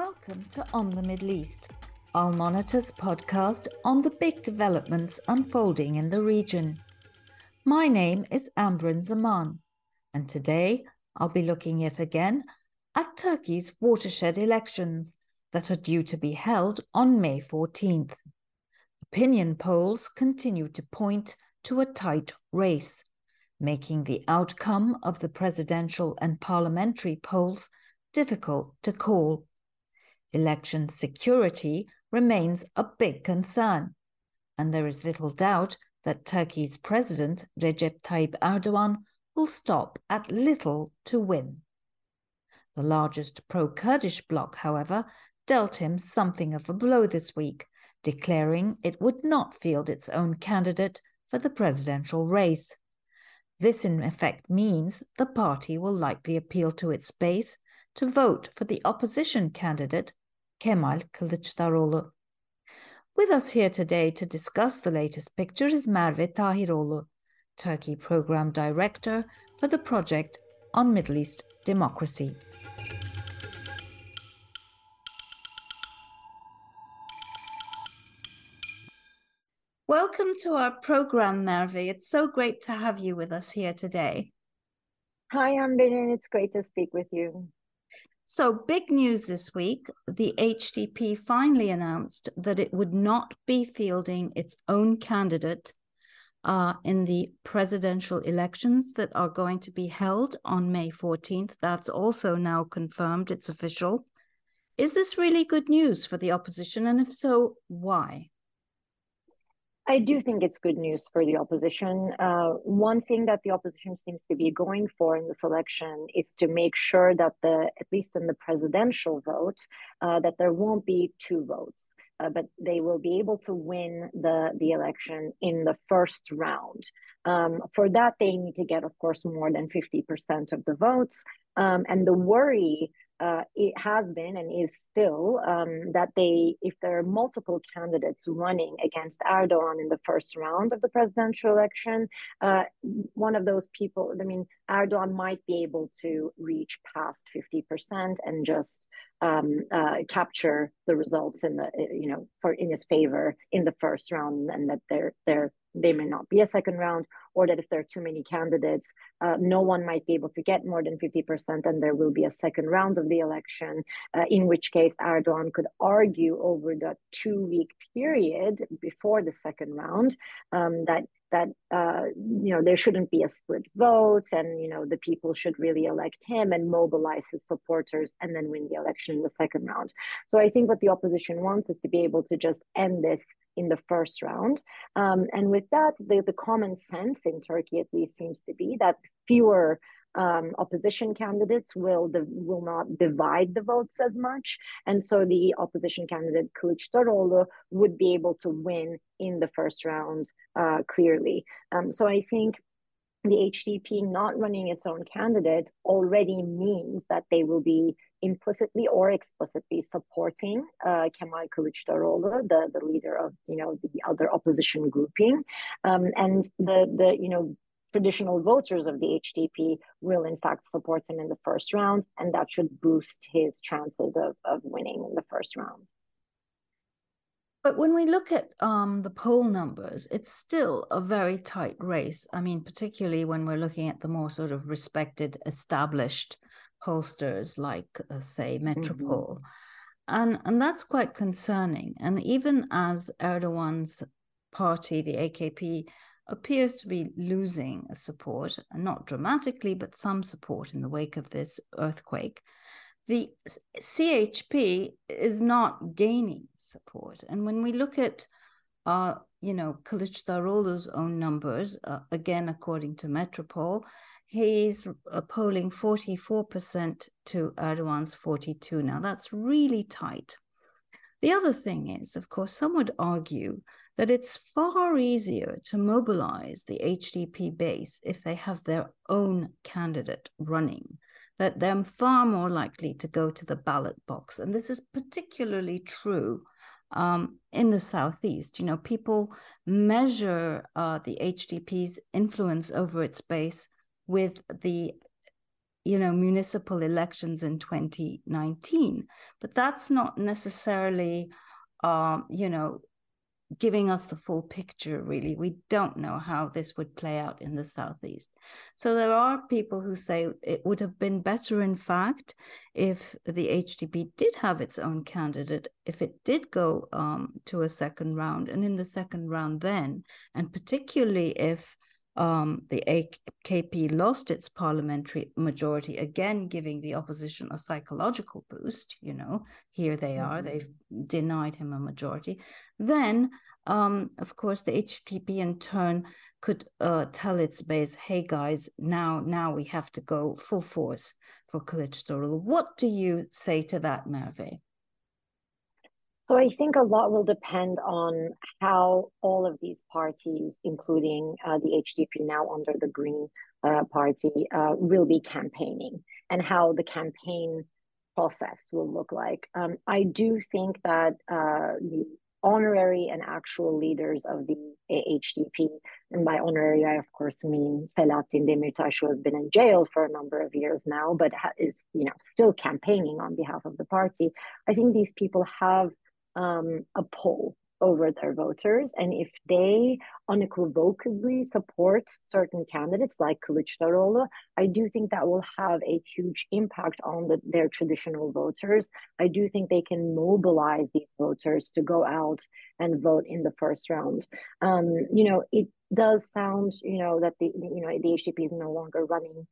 Welcome to On the Middle East, Al Monitor's podcast on the big developments unfolding in the region. My name is Amberin Zaman, and today I'll be looking yet again at Turkey's watershed elections that are due to be held on May 14th. Opinion polls continue to point to a tight race, making the outcome of the presidential and parliamentary polls difficult to call. Election security remains a big concern, and there is little doubt that Turkey's President Recep Tayyip Erdogan will stop at little to win. The largest pro Kurdish bloc, however, dealt him something of a blow this week, declaring it would not field its own candidate for the presidential race. This, in effect, means the party will likely appeal to its base to vote for the opposition candidate, Kemal Kılıçdaroğlu. With us here today to discuss the latest picture is Merve Tahiroğlu, Turkey Program Director for the Project on Middle East Democracy. Welcome to our program, Merve. It's so great to have you with us here today. Hi, Amberin. It's great to speak with you. So, big news this week the HDP finally announced that it would not be fielding its own candidate uh, in the presidential elections that are going to be held on May 14th. That's also now confirmed, it's official. Is this really good news for the opposition? And if so, why? I do think it's good news for the opposition. Uh, one thing that the opposition seems to be going for in this election is to make sure that the, at least in the presidential vote, uh, that there won't be two votes. Uh, but they will be able to win the, the election in the first round. Um, for that, they need to get, of course, more than 50% of the votes. Um, and the worry uh, it has been and is still um, that they, if there are multiple candidates running against Erdogan in the first round of the presidential election, uh, one of those people, I mean, Erdogan might be able to reach past 50% and just um, uh, capture the results in the, you know, for in his favor in the first round, and that they're they're they may not be a second round, or that if there are too many candidates, uh, no one might be able to get more than 50%, and there will be a second round of the election, uh, in which case Erdogan could argue over the two week period before the second round um, that that uh, you know there shouldn't be a split vote and you know the people should really elect him and mobilize his supporters and then win the election in the second round. So i think what the opposition wants is to be able to just end this in the first round. Um, and with that the, the common sense in turkey at least seems to be that fewer um, opposition candidates will the, will not divide the votes as much, and so the opposition candidate Kılıçdaroğlu would be able to win in the first round uh, clearly. Um, so I think the HDP not running its own candidate already means that they will be implicitly or explicitly supporting uh, Kemal Kılıçdaroğlu, the, the leader of you know the other opposition grouping, um, and the the you know traditional voters of the HDP will in fact support him in the first round, and that should boost his chances of, of winning in the first round. But when we look at um, the poll numbers, it's still a very tight race. I mean, particularly when we're looking at the more sort of respected, established pollsters like, uh, say, MetroPOLL. Mm-hmm. And, and that's quite concerning. And even as Erdogan's party, the AKP, appears to be losing support, not dramatically, but some support in the wake of this earthquake. The CHP is not gaining support. And when we look at, uh, you know, Kılıçdaroğlu's own numbers, uh, again, according to MetroPOLL, he's uh, polling 44% to Erdogan's 42. Now, that's really tight. The other thing is, of course, some would argue that it's far easier to mobilize the HDP base if they have their own candidate running, that they're far more likely to go to the ballot box. And this is particularly true um, in the Southeast. You know, people measure uh, the HDP's influence over its base with the you know municipal elections in 2019 but that's not necessarily um, you know giving us the full picture really. We don't know how this would play out in the southeast. So there are people who say it would have been better in fact if the hdp did have its own candidate if it did go um, to a second round. And in the second round then and particularly if um, the AKP lost its parliamentary majority, again giving the opposition a psychological boost. You know, here they are, mm-hmm. they've denied him a majority. Then, um, of course, the HDP in turn could uh, tell its base, "Hey guys, now now we have to go full force for Kılıçdaroğlu." What do you say to that, Merve? So I think a lot will depend on how all of these parties, including uh, the HDP now under the Green uh, Party, uh, will be campaigning and how the campaign process will look like. Um, I do think that uh, the honorary and actual leaders of the HDP, and by honorary, I of course mean Selahattin Demirtas, who has been in jail for a number of years now, but is you know still campaigning on behalf of the party. I think these people have um, a poll over their voters. And if they unequivocally support certain candidates like Kılıçdaroğlu, I do think that will have a huge impact on the, their traditional voters. I do think they can mobilize these voters to go out and vote in the first round. Um, you know, it does sound, you know, that the you know the HDP is no longer running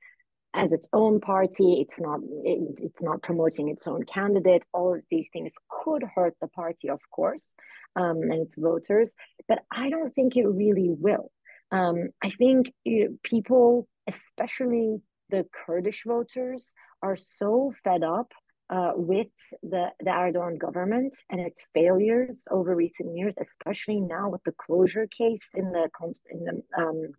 as its own party it's not it, it's not promoting its own candidate. All of these things could hurt the party of course um, and its voters but i don't think it really will. Um, i think you know, people especially the kurdish voters are so fed up uh, with the, the Erdogan government and its failures over recent years, especially now with the closure case in the in the um,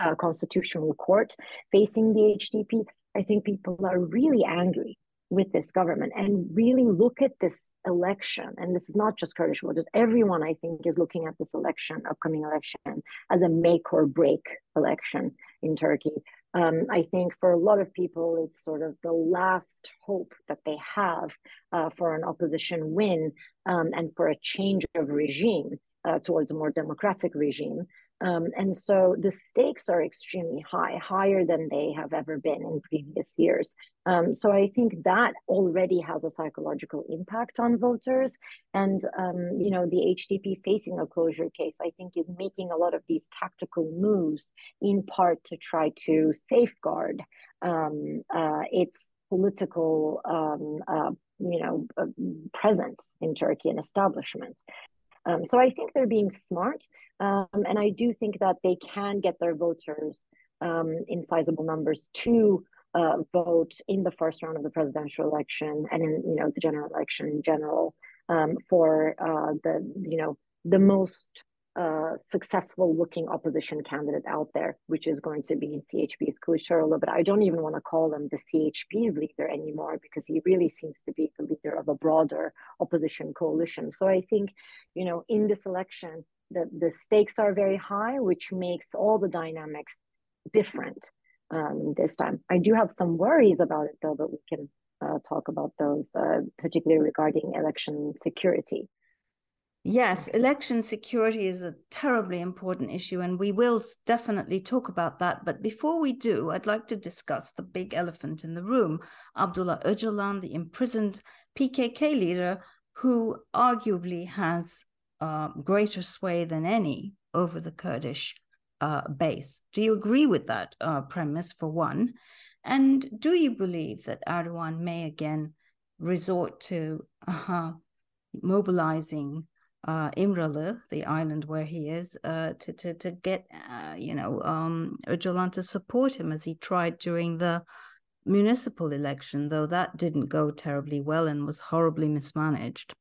uh, constitutional court facing the HDP, I think people are really angry with this government and really look at this election. And this is not just Kurdish voters, everyone I think is looking at this election, upcoming election, as a make or break election in Turkey. Um, I think for a lot of people, it's sort of the last hope that they have uh, for an opposition win um, and for a change of regime uh, towards a more democratic regime. Um, and so the stakes are extremely high, higher than they have ever been in previous years. Um, so I think that already has a psychological impact on voters. And, um, you know, the HDP facing a closure case, I think, is making a lot of these tactical moves in part to try to safeguard um, uh, its political, um, uh, you know, uh, presence in Turkey and establishment. Um, so I think they're being smart, um, and I do think that they can get their voters um, in sizable numbers to uh, vote in the first round of the presidential election and in you know the general election in general um, for uh, the you know the most uh, successful looking opposition candidate out there, which is going to be in CHP's Kılıçdaroğlu. But I don't even want to call him the CHP's leader anymore because he really seems to be the leader of a broader opposition coalition. So I think, you know, in this election, the, the stakes are very high, which makes all the dynamics different um, this time. I do have some worries about it though, but we can uh, talk about those, uh, particularly regarding election security. Yes, election security is a terribly important issue, and we will definitely talk about that. But before we do, I'd like to discuss the big elephant in the room Abdullah Öcalan, the imprisoned PKK leader, who arguably has uh, greater sway than any over the Kurdish uh, base. Do you agree with that uh, premise, for one? And do you believe that Erdogan may again resort to uh, mobilizing? Uh, Imralı, the island where he is, uh, to to to get uh, you know um, Öcalan to support him as he tried during the municipal election, though that didn't go terribly well and was horribly mismanaged.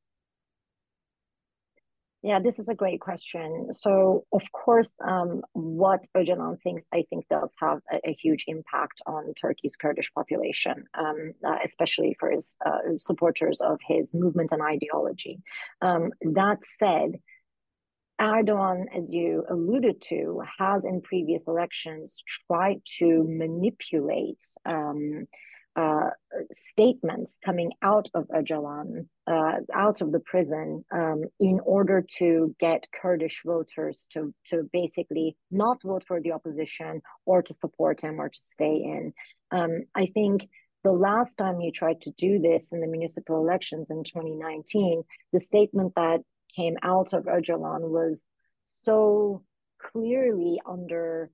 Yeah, this is a great question. So, of course, um, what Öcalan thinks, I think, does have a, a huge impact on Turkey's Kurdish population, um, uh, especially for his uh, supporters of his movement and ideology. Um, that said, Erdogan, as you alluded to, has in previous elections tried to manipulate um, uh, statements coming out of Öcalan, uh, out of the prison, um, in order to get Kurdish voters to to basically not vote for the opposition or to support him or to stay in. Um, I think the last time you tried to do this in the municipal elections in 2019, the statement that came out of Öcalan was so clearly under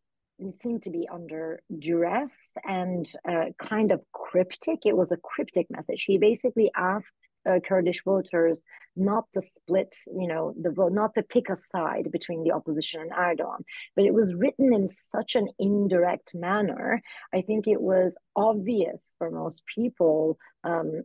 seemed to be under duress and uh, kind of cryptic. It was a cryptic message. He basically asked uh, Kurdish voters not to split, you know, the vote, not to pick a side between the opposition and Erdogan. But it was written in such an indirect manner. I think it was obvious for most people um,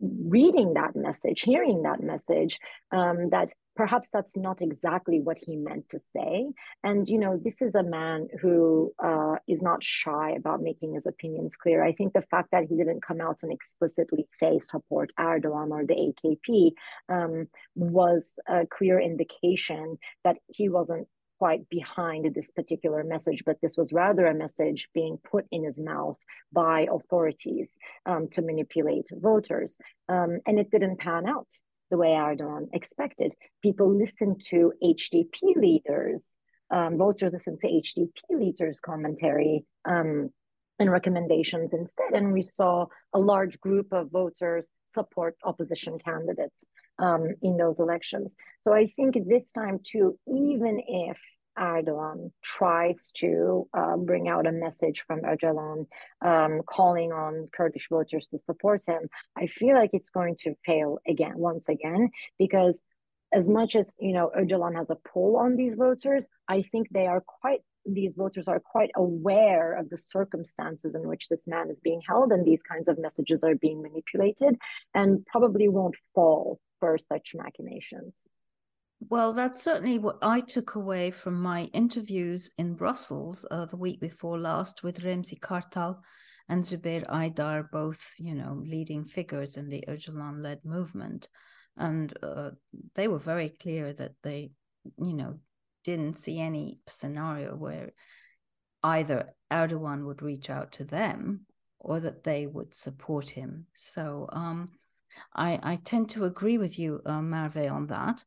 reading that message, hearing that message, um, that perhaps that's not exactly what he meant to say. And, you know, this is a man who uh, is not shy about making his opinions clear. I think the fact that he didn't come out and explicitly say support Erdogan or the AKP um, was a clear indication that he wasn't quite behind this particular message, but this was rather a message being put in his mouth by authorities um, to manipulate voters. Um, and it didn't pan out the way Erdogan expected. People listened to HDP leaders, um, voters listened to HDP leaders' commentary um, and recommendations instead. And we saw a large group of voters support opposition candidates um, in those elections. So I think this time too, even if Erdogan tries to uh, bring out a message from Öcalan um, calling on Kurdish voters to support him, I feel like it's going to fail again, once again, because as much as you know Öcalan has a pull on these voters, I think they are quite these voters are quite aware of the circumstances in which this man is being held and these kinds of messages are being manipulated and probably won't fall for such machinations. Well, that's certainly what I took away from my interviews in Brussels uh, the week before last with Remzi Kartal and Zübeyir Aydar, both, you know, leading figures in the Öcalan-led movement. And uh, they were very clear that they, you know, didn't see any scenario where either Erdogan would reach out to them or that they would support him. So um, I, I tend to agree with you, uh, Merve, on that.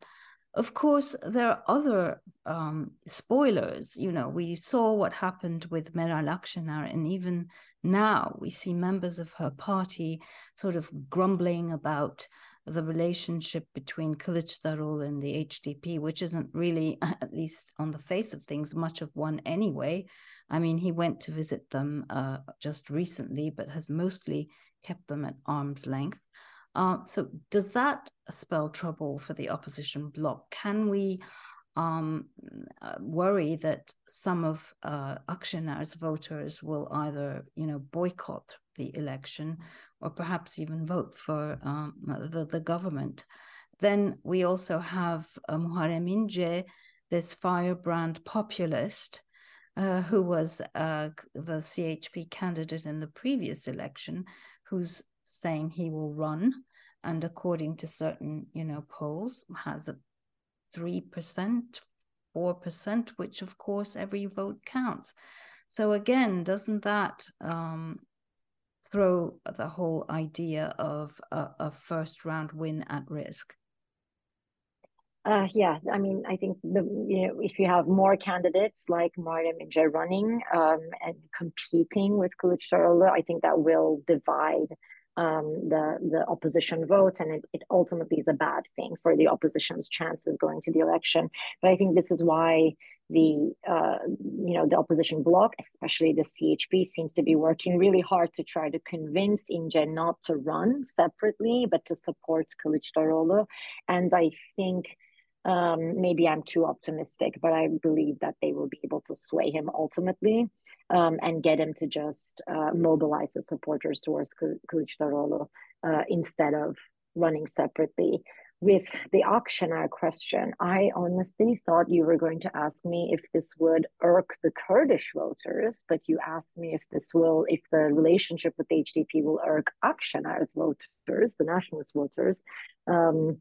Of course, there are other um, spoilers. You know, we saw what happened with Meral Akşener, and even now we see members of her party sort of grumbling about the relationship between Kılıçdaroğlu and the HDP, which isn't really, at least on the face of things, much of one anyway. I mean, he went to visit them uh, just recently, but has mostly kept them at arm's length. Uh, so, does that spell trouble for the opposition bloc? Can we um, uh, worry that some of uh, Akşener's voters will either, you know, boycott the election or perhaps even vote for um, the, the government? Then we also have uh, Muharrem this firebrand populist uh, who was uh, the CHP candidate in the previous election, who's saying he will run and according to certain you know polls has a 3% 4% which of course every vote counts. So again doesn't that um, throw the whole idea of a, a first round win at risk? Uh, yeah, I mean, I think the you know if you have more candidates like Muharrem İnce running um, and competing with Kılıçdaroğlu, I think that will divide um, the the opposition votes, and it, it ultimately is a bad thing for the opposition's chances going to the election. But I think this is why the uh, you know the opposition bloc, especially the CHP, seems to be working really hard to try to convince İnce not to run separately, but to support Kılıçdaroğlu. And I think um, maybe I'm too optimistic, but I believe that they will be able to sway him ultimately um, and get him to just uh, mobilize the supporters towards Kılıçdaroğlu uh, instead of running separately. With the Akşener question, I honestly thought you were going to ask me if this would irk the Kurdish voters, but you asked me if this will, if the relationship with the HDP will irk Akşener's voters, the nationalist voters. Um,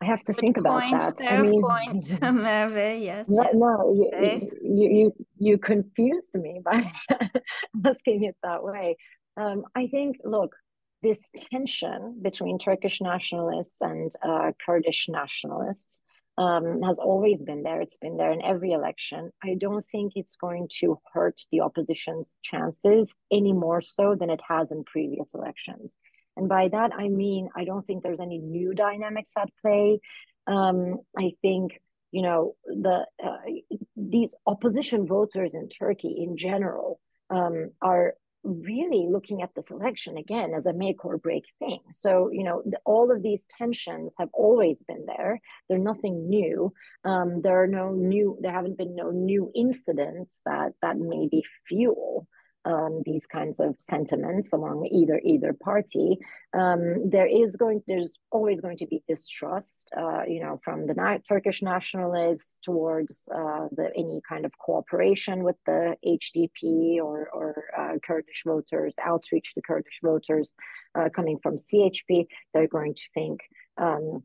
I have to Good think point, about that. Fair I mean, point, Merve. Yes. No, no you, you, you, you confused me by asking it that way. Um, I think, look, this tension between Turkish nationalists and uh, Kurdish nationalists um, has always been there. It's been there in every election. I don't think it's going to hurt the opposition's chances any more so than it has in previous elections. And by that, I mean, I don't think there's any new dynamics at play. Um, I think, you know, the uh, these opposition voters in Turkey in general um, are really looking at this election again as a make or break thing. So, you know, the, all of these tensions have always been there. They're nothing new. Um, there are no new, there haven't been no new incidents that that maybe fuel um, these kinds of sentiments among either either party, um, there is going there's always going to be distrust, uh, you know, from the na- Turkish nationalists towards uh, the any kind of cooperation with the HDP or or uh, Kurdish voters, outreach to Kurdish voters uh, coming from CHP. They're going to think. Um,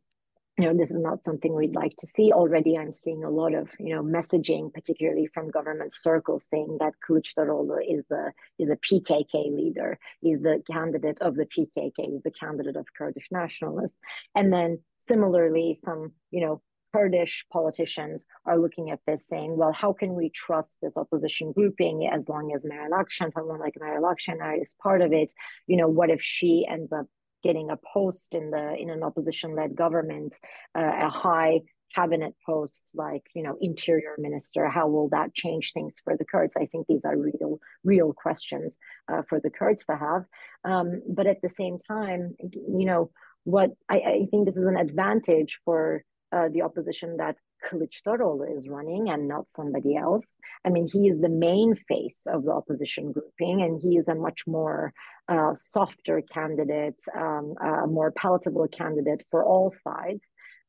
you know this is not something we'd like to see already i'm seeing a lot of you know messaging particularly from government circles saying that Kılıçdaroğlu is the is a PKK leader he's the candidate of the PKK he's the candidate of Kurdish nationalists and then similarly some you know Kurdish politicians are looking at this saying, well, how can we trust this opposition grouping as long as Meral Akşener, someone like Meral Akşener is part of it? You know, what if she ends up getting a post in the in an opposition led government, uh, a high cabinet post like you know interior minister how will that change things for the kurds? I think these are real real questions uh, for the kurds to have. Um, but at the same time you know what I, I think this is an advantage for uh, the opposition that Kılıçdaroğlu is running and not somebody else. I mean, he is the main face of the opposition grouping, and he is a much more uh, softer candidate, um, a more palatable candidate for all sides.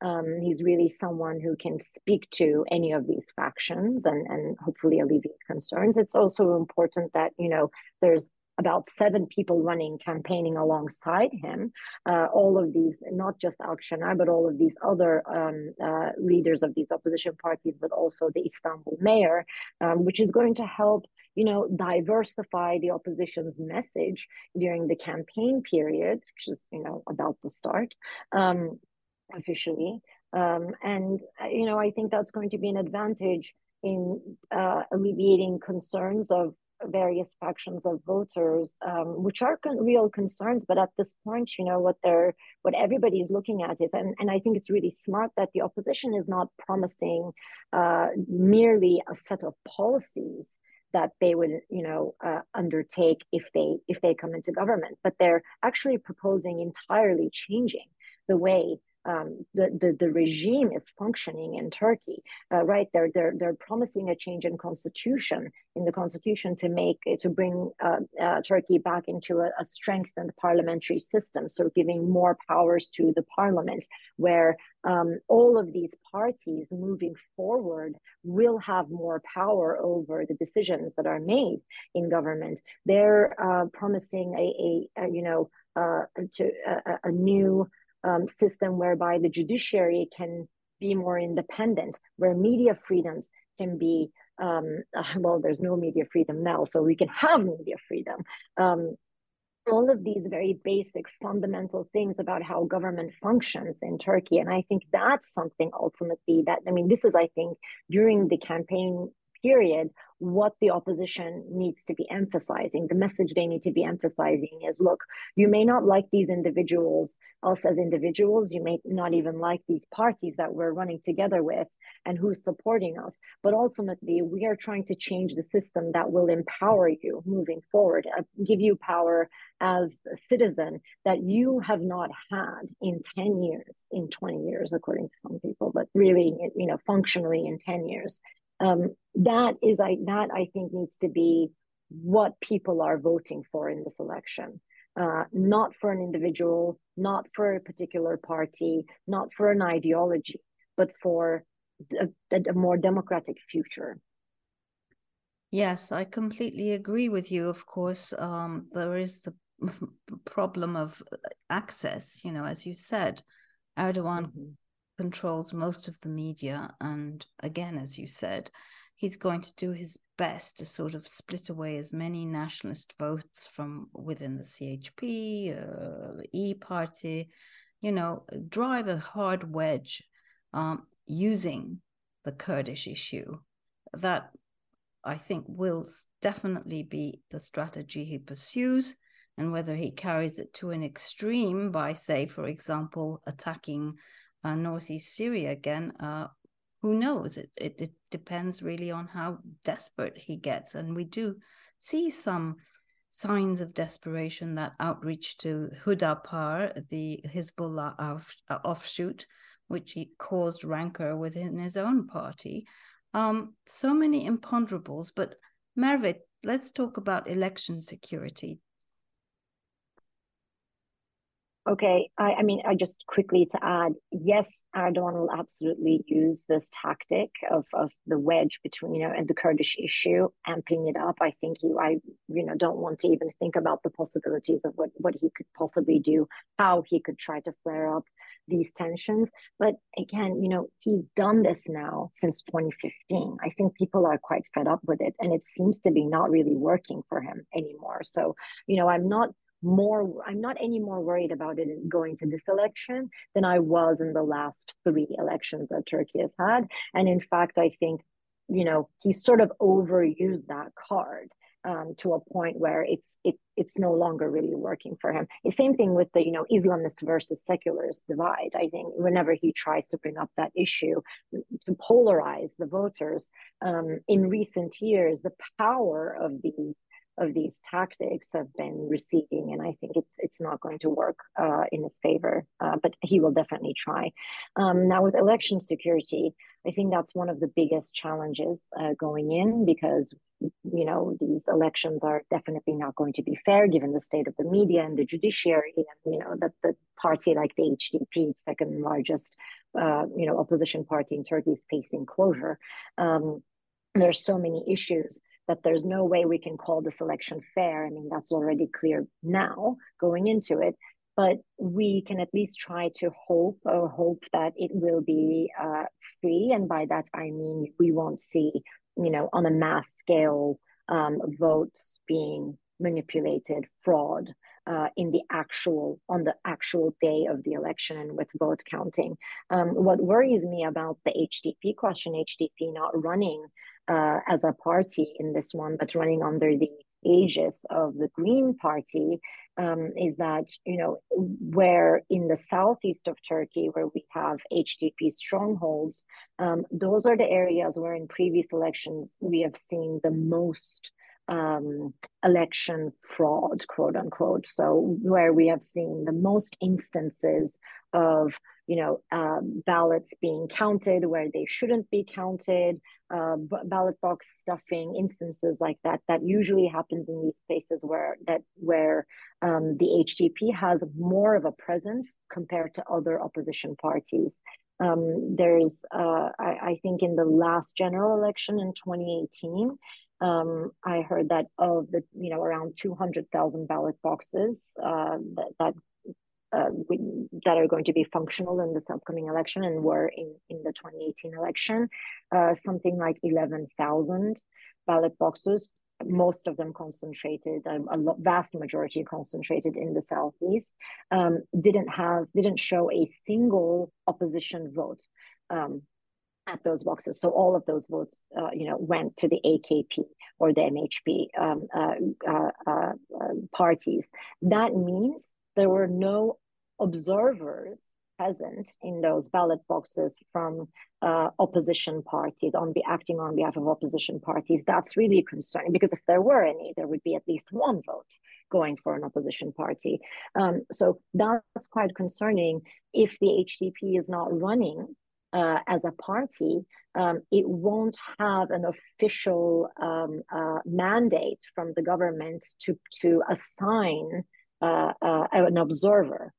Um, he's really someone who can speak to any of these factions and, and hopefully alleviate concerns. It's also important that, you know, there's about seven people running campaigning alongside him. Uh, all of these, not just Akşener, but all of these other um, uh, leaders of these opposition parties, but also the Istanbul mayor, um, which is going to help, you know, diversify the opposition's message during the campaign period, which is, you know, about to start um, officially. Um, and, uh, you know, I think that's going to be an advantage in uh, alleviating concerns of various factions of voters, um, which are con- real concerns. But at this point, you know what they're what everybody is looking at is, and, and I think it's really smart that the opposition is not promising uh, merely a set of policies that they would you know uh, undertake if they if they come into government, but they're actually proposing entirely changing the way um, the, the the regime is functioning in Turkey, uh, right? They're they're they're promising a change in constitution in the constitution to make to bring uh, uh, Turkey back into a, a, strengthened parliamentary system, so giving more powers to the parliament, where um, all of these parties moving forward will have more power over the decisions that are made in government. They're uh, promising a, a, a you know uh, to a, a new um, system whereby the judiciary can be more independent, where media freedoms can be um, uh, well, there's no media freedom now, so we can have media freedom. Um, all of these very basic fundamental things about how government functions in Turkey. And I think that's something ultimately that, I mean, this is, I think, during the campaign period, what the opposition needs to be emphasizing. The message they need to be emphasizing is look, you may not like these individuals, us as individuals, you may not even like these parties that we're running together with and who's supporting us. But ultimately, we are trying to change the system that will empower you moving forward, uh, give you power as a citizen that you have not had in 10 years, in 20 years, according to some people, but really, you know, functionally in 10 years um, that is I that I think needs to be what people are voting for in this election. Uh, not for an individual, not for a particular party, not for an ideology, but for a, a more democratic future. Yes, I completely agree with you. Of course, um, there is the problem of access. You know, as you said, Erdogan mm-hmm controls most of the media. And again, as you said, he's going to do his best to sort of split away as many nationalist votes from within the CHP, uh, E Party, you know, drive a hard wedge um, using the Kurdish issue. That I think will definitely be the strategy he pursues. And whether he carries it to an extreme by, say, for example, attacking uh, northeast Syria again, uh, who knows? It, it, it depends really on how desperate he gets, and we do see some signs of desperation. That outreach to Hudapar, the Hezbollah off, uh, offshoot, which he caused rancor within his own party. Um, so many imponderables, but Merve, let's talk about election security. Okay, I, I, mean, I just quickly to add, yes, Erdogan will absolutely use this tactic of, of the wedge between, you know, and the Kurdish issue, amping it up. I think he, I, you know, don't want to even think about the possibilities of what, what he could possibly do, how he could try to flare up these tensions. But again, you know, he's done this now since 2015. I think people are quite fed up with it, and it seems to be not really working for him anymore. So, you know, I'm not more i'm not any more worried about it going to this election than i was in the last three elections that turkey has had and in fact i think you know he sort of overused that card um, to a point where it's it it's no longer really working for him. The same thing with the you know Islamist versus secularist divide. I think whenever he tries to bring up that issue to polarize the voters, um, in recent years, the power of these of these tactics have been receding, and I think it's it's not going to work uh, in his favor. Uh, but he will definitely try. Um, now, with election security, I think that's one of the biggest challenges uh, going in because you know these elections are definitely not going to be fair given the state of the media and the judiciary, and you know that the party like the HDP, second largest uh, you know opposition party in Turkey, is facing closure. Um, there's so many issues that there's no way we can call this election fair. I mean, that's already clear now going into it. But we can at least try to hope or hope that it will be uh, free. And by that, I mean, we won't see, you know, on a mass scale um, votes being manipulated, fraud uh, in the actual on the actual day of the election and with vote counting. Um, what worries me about the HDP question, HDP not running uh, as a party in this one, but running under the aegis of the Green Party, um, is that you know where in the southeast of Turkey, where we have HDP strongholds, um, those are the areas where in previous elections we have seen the most um, election fraud, quote unquote. So where we have seen the most instances of you know um, ballots being counted where they shouldn't be counted, uh, ballot box stuffing, instances like that. That usually happens in these places where that where um, the HDP has more of a presence compared to other opposition parties. Um, there's, uh, I, I, think, in the last general election in 2018, um, I heard that of the, you know, around 200,000 ballot boxes uh, that, that, uh, that are going to be functional in this upcoming election and were in, in the 2018 election, uh, something like 11,000 ballot boxes, most of them concentrated, a, a vast majority concentrated in the southeast, um, didn't have, didn't show a single opposition vote. Um, at those boxes. So all of those votes, uh, you know, went to the AKP or the MHP um, uh, uh, uh, parties. That means there were no observers present in those ballot boxes from uh, opposition parties on be acting on behalf of opposition parties. That's really concerning because if there were any, there would be at least one vote going for an opposition party. Um, so that's quite concerning if the HDP is not running uh, as a party, um, it won't have an official um, uh, mandate from the government to to assign uh, uh an observer,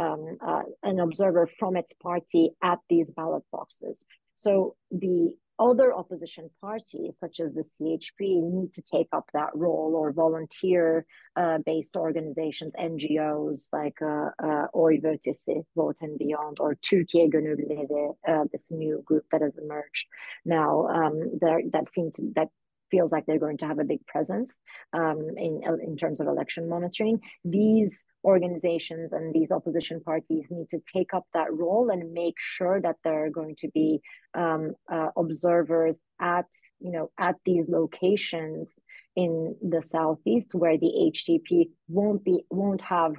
um, uh, an observer from its party at these ballot boxes. So the other opposition parties, such as the CHP, need to take up that role, or volunteer uh, based organizations, NGOs like uh, uh, Oy Ötesi, Vote and Beyond, or Türkiye Gönüllüleri, uh, this new group that has emerged now um, that seem to, that feels like they're going to have a big presence um, in in terms of election monitoring. These organizations and these opposition parties need to take up that role and make sure that there are going to be um, uh, observers at you know at these locations in the southeast where the HDP won't be won't have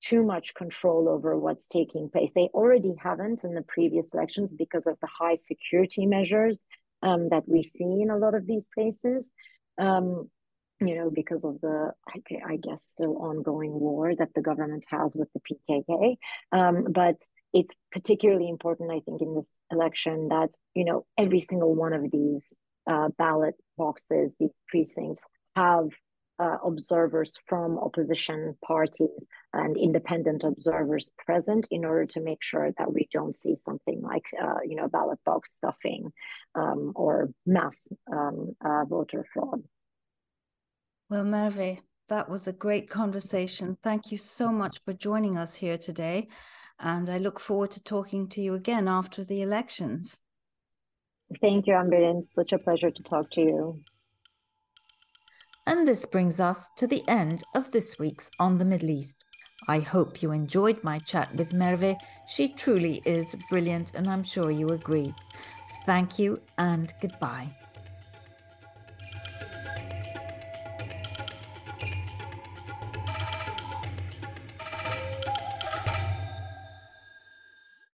too much control over what's taking place. They already haven't in the previous elections because of the high security measures um, that we see in a lot of these places. Um, you know, because of the, I, guess, still ongoing war that the government has with the PKK. Um, but it's particularly important, I think, in this election that, you know, every single one of these uh, ballot boxes, these precincts, have uh, observers from opposition parties and independent observers present in order to make sure that we don't see something like, uh, you know, ballot box stuffing um, or mass um, uh, voter fraud. Well, Merve, that was a great conversation. Thank you so much for joining us here today. And I look forward to talking to you again after the elections. Thank you, Amber. It's such a pleasure to talk to you. And this brings us to the end of this week's On the Middle East. I hope you enjoyed my chat with Merve. She truly is brilliant, and I'm sure you agree. Thank you and goodbye.